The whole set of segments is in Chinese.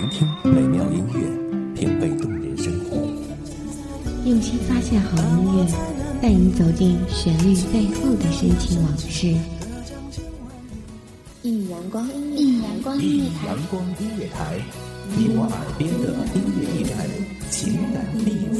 聆听美妙音乐，品味动人生活。用心发现好音乐，带你走进旋律背后的深情往事。一阳光音乐，一阳光音乐台，阳光音乐台，你我耳边的音乐驿站，情感避风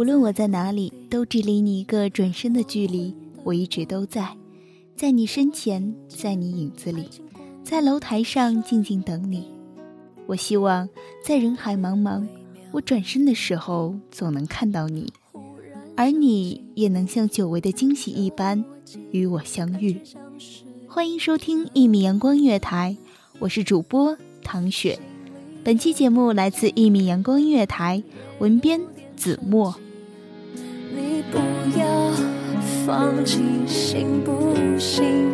无论我在哪里，都只离你一个转身的距离。我一直都在，在你身前，在你影子里，在楼台上静静等你。我希望在人海茫茫，我转身的时候总能看到你，而你也能像久违的惊喜一般与我相遇。欢迎收听一米阳光乐台，我是主播唐雪。本期节目来自一米阳光音乐台，文编子墨。放弃，行不行？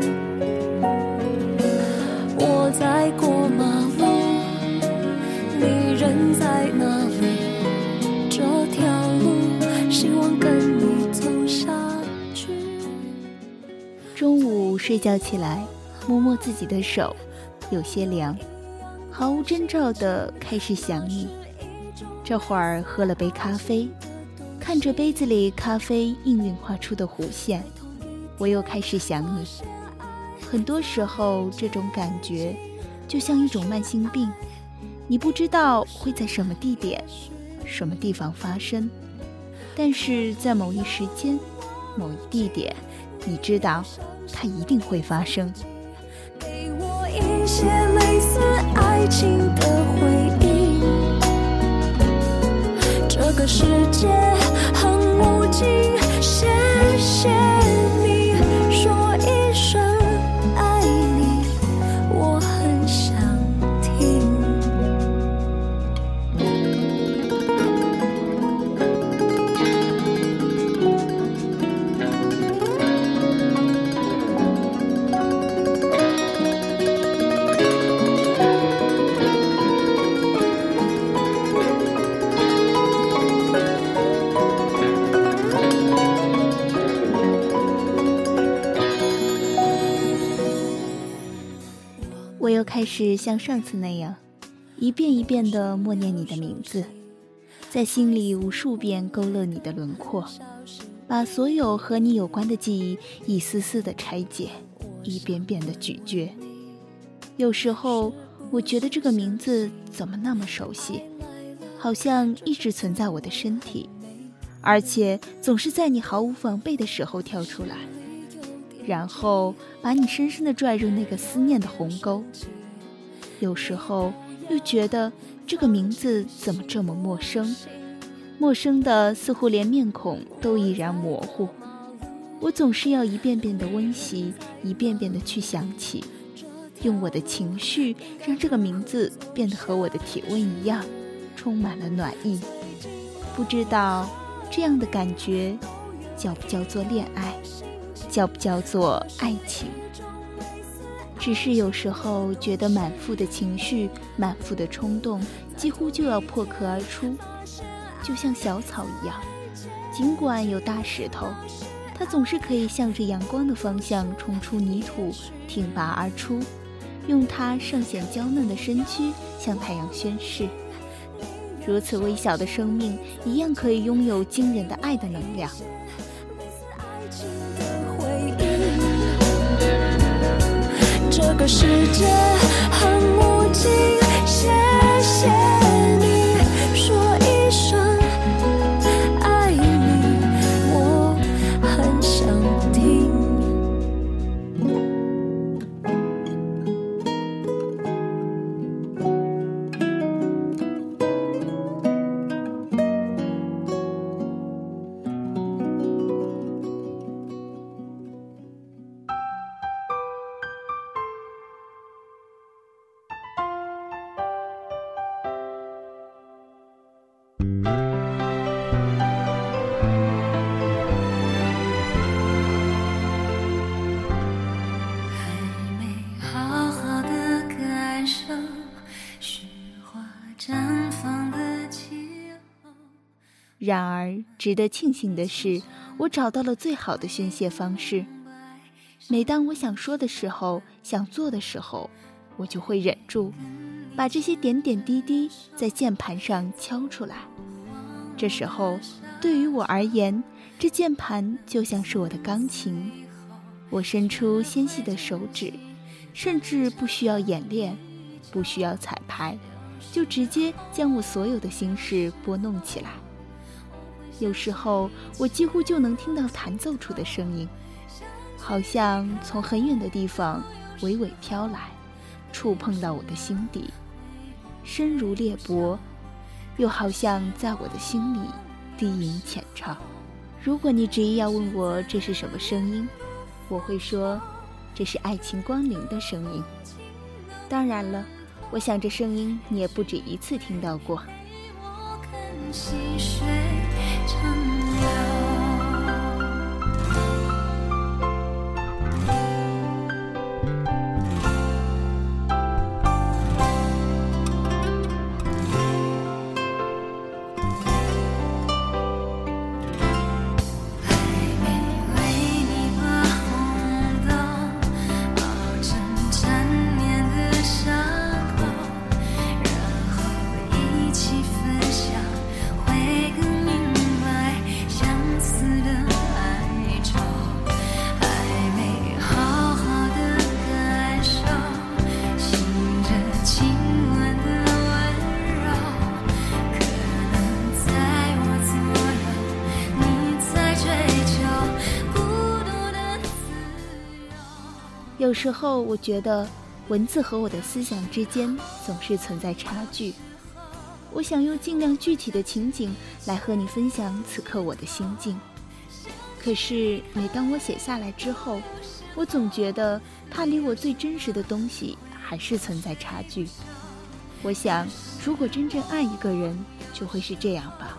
我在过马路，你人在哪里？这条路，希望跟你走下去。中午睡觉起来，摸摸自己的手，有些凉，毫无征兆的开始想你。这会儿喝了杯咖啡，看着杯子里咖啡氤氲画出的弧线，我又开始想你。很多时候，这种感觉就像一种慢性病，你不知道会在什么地点、什么地方发生，但是在某一时间、某一地点，你知道它一定会发生。给我一些类似爱情的世界很无尽，谢谢。我又开始像上次那样，一遍一遍地默念你的名字，在心里无数遍勾勒你的轮廓，把所有和你有关的记忆一丝丝地拆解，一遍遍地咀嚼。有时候，我觉得这个名字怎么那么熟悉，好像一直存在我的身体，而且总是在你毫无防备的时候跳出来。然后把你深深的拽入那个思念的鸿沟。有时候又觉得这个名字怎么这么陌生，陌生的似乎连面孔都已然模糊。我总是要一遍遍的温习，一遍遍的去想起，用我的情绪让这个名字变得和我的体温一样，充满了暖意。不知道这样的感觉叫不叫做恋爱？叫不叫做爱情？只是有时候觉得满腹的情绪、满腹的冲动，几乎就要破壳而出，就像小草一样。尽管有大石头，它总是可以向着阳光的方向冲出泥土，挺拔而出，用它尚显娇嫩的身躯向太阳宣誓。如此微小的生命，一样可以拥有惊人的爱的能量。这个世界很无情，谢谢你。然而，值得庆幸的是，我找到了最好的宣泄方式。每当我想说的时候，想做的时候，我就会忍住，把这些点点滴滴在键盘上敲出来。这时候，对于我而言，这键盘就像是我的钢琴。我伸出纤细的手指，甚至不需要演练，不需要彩排，就直接将我所有的心事拨弄起来。有时候，我几乎就能听到弹奏出的声音，好像从很远的地方娓娓飘来，触碰到我的心底，深如裂帛，又好像在我的心里低吟浅唱。如果你执意要问我这是什么声音，我会说，这是爱情光临的声音。当然了，我想这声音你也不止一次听到过。我看细水长流。有时候我觉得文字和我的思想之间总是存在差距。我想用尽量具体的情景来和你分享此刻我的心境。可是每当我写下来之后，我总觉得它离我最真实的东西还是存在差距。我想，如果真正爱一个人，就会是这样吧。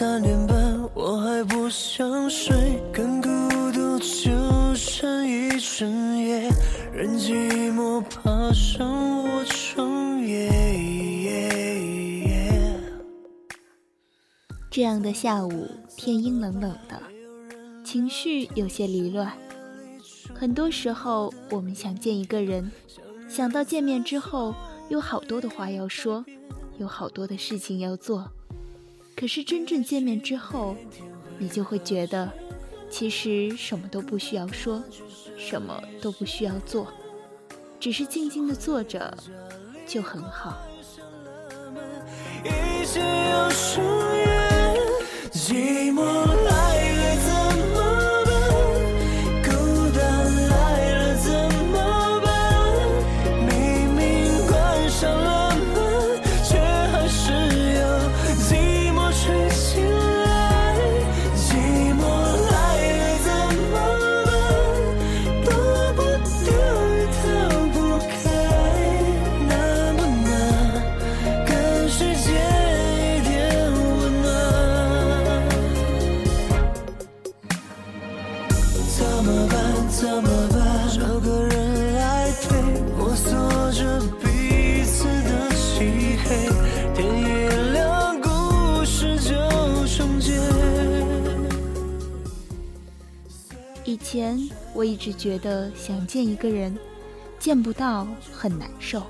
三点半，我还不想睡，更孤成一整夜，任寂寞爬上我窗沿。这样的下午，天阴冷冷的，情绪有些离乱。很多时候，我们想见一个人，想到见面之后有好多的话要说，有好多的事情要做。可是真正见面之后，你就会觉得，其实什么都不需要说，什么都不需要做，只是静静的坐着就很好。一切有疏远，寂寞以前我一直觉得想见一个人，见不到很难受。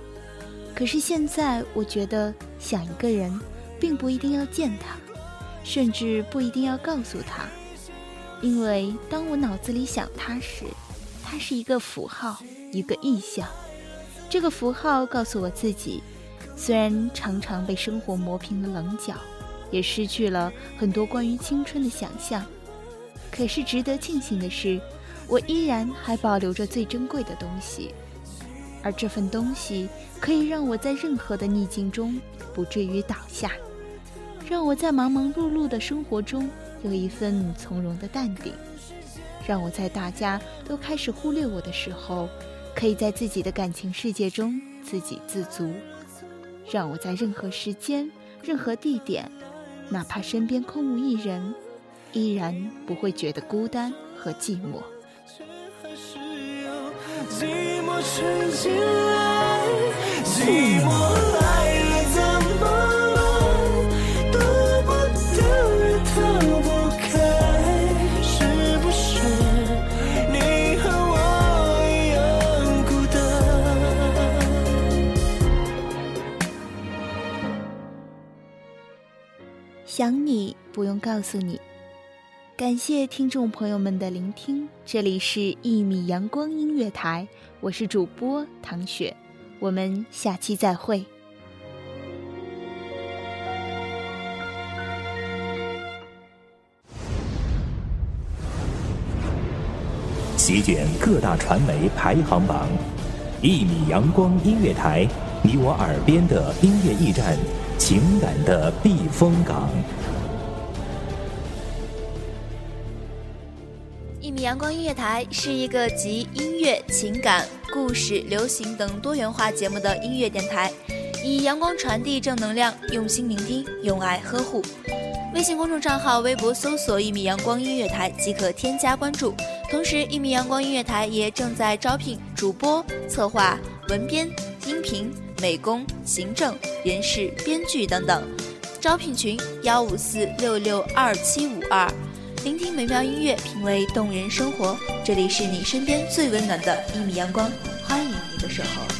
可是现在我觉得想一个人，并不一定要见他，甚至不一定要告诉他，因为当我脑子里想他时，他是一个符号，一个意象。这个符号告诉我自己，虽然常常被生活磨平了棱角，也失去了很多关于青春的想象。可是值得庆幸的是，我依然还保留着最珍贵的东西，而这份东西可以让我在任何的逆境中不至于倒下，让我在忙忙碌碌的生活中有一份从容的淡定，让我在大家都开始忽略我的时候，可以在自己的感情世界中自给自足，让我在任何时间、任何地点，哪怕身边空无一人。依然不会觉得孤单和寂寞。还是有寂寞吹进来，寂寞来了怎么办？躲不掉也逃不开，是不是你和我一样孤单？想你不用告诉你。感谢听众朋友们的聆听，这里是《一米阳光音乐台》，我是主播唐雪，我们下期再会。席卷各大传媒排行榜，一米阳光音乐台，你我耳边的音乐驿站，情感的避风港。阳光音乐台是一个集音乐、情感、故事、流行等多元化节目的音乐电台，以阳光传递正能量，用心聆听，用爱呵护。微信公众账号、微博搜索“一米阳光音乐台”即可添加关注。同时，一米阳光音乐台也正在招聘主播、策划、文编、音频、美工、行政、人事、编剧等等。招聘群：幺五四六六二七五二。聆听美妙音乐，品味动人生活。这里是你身边最温暖的一米阳光，欢迎你的守候。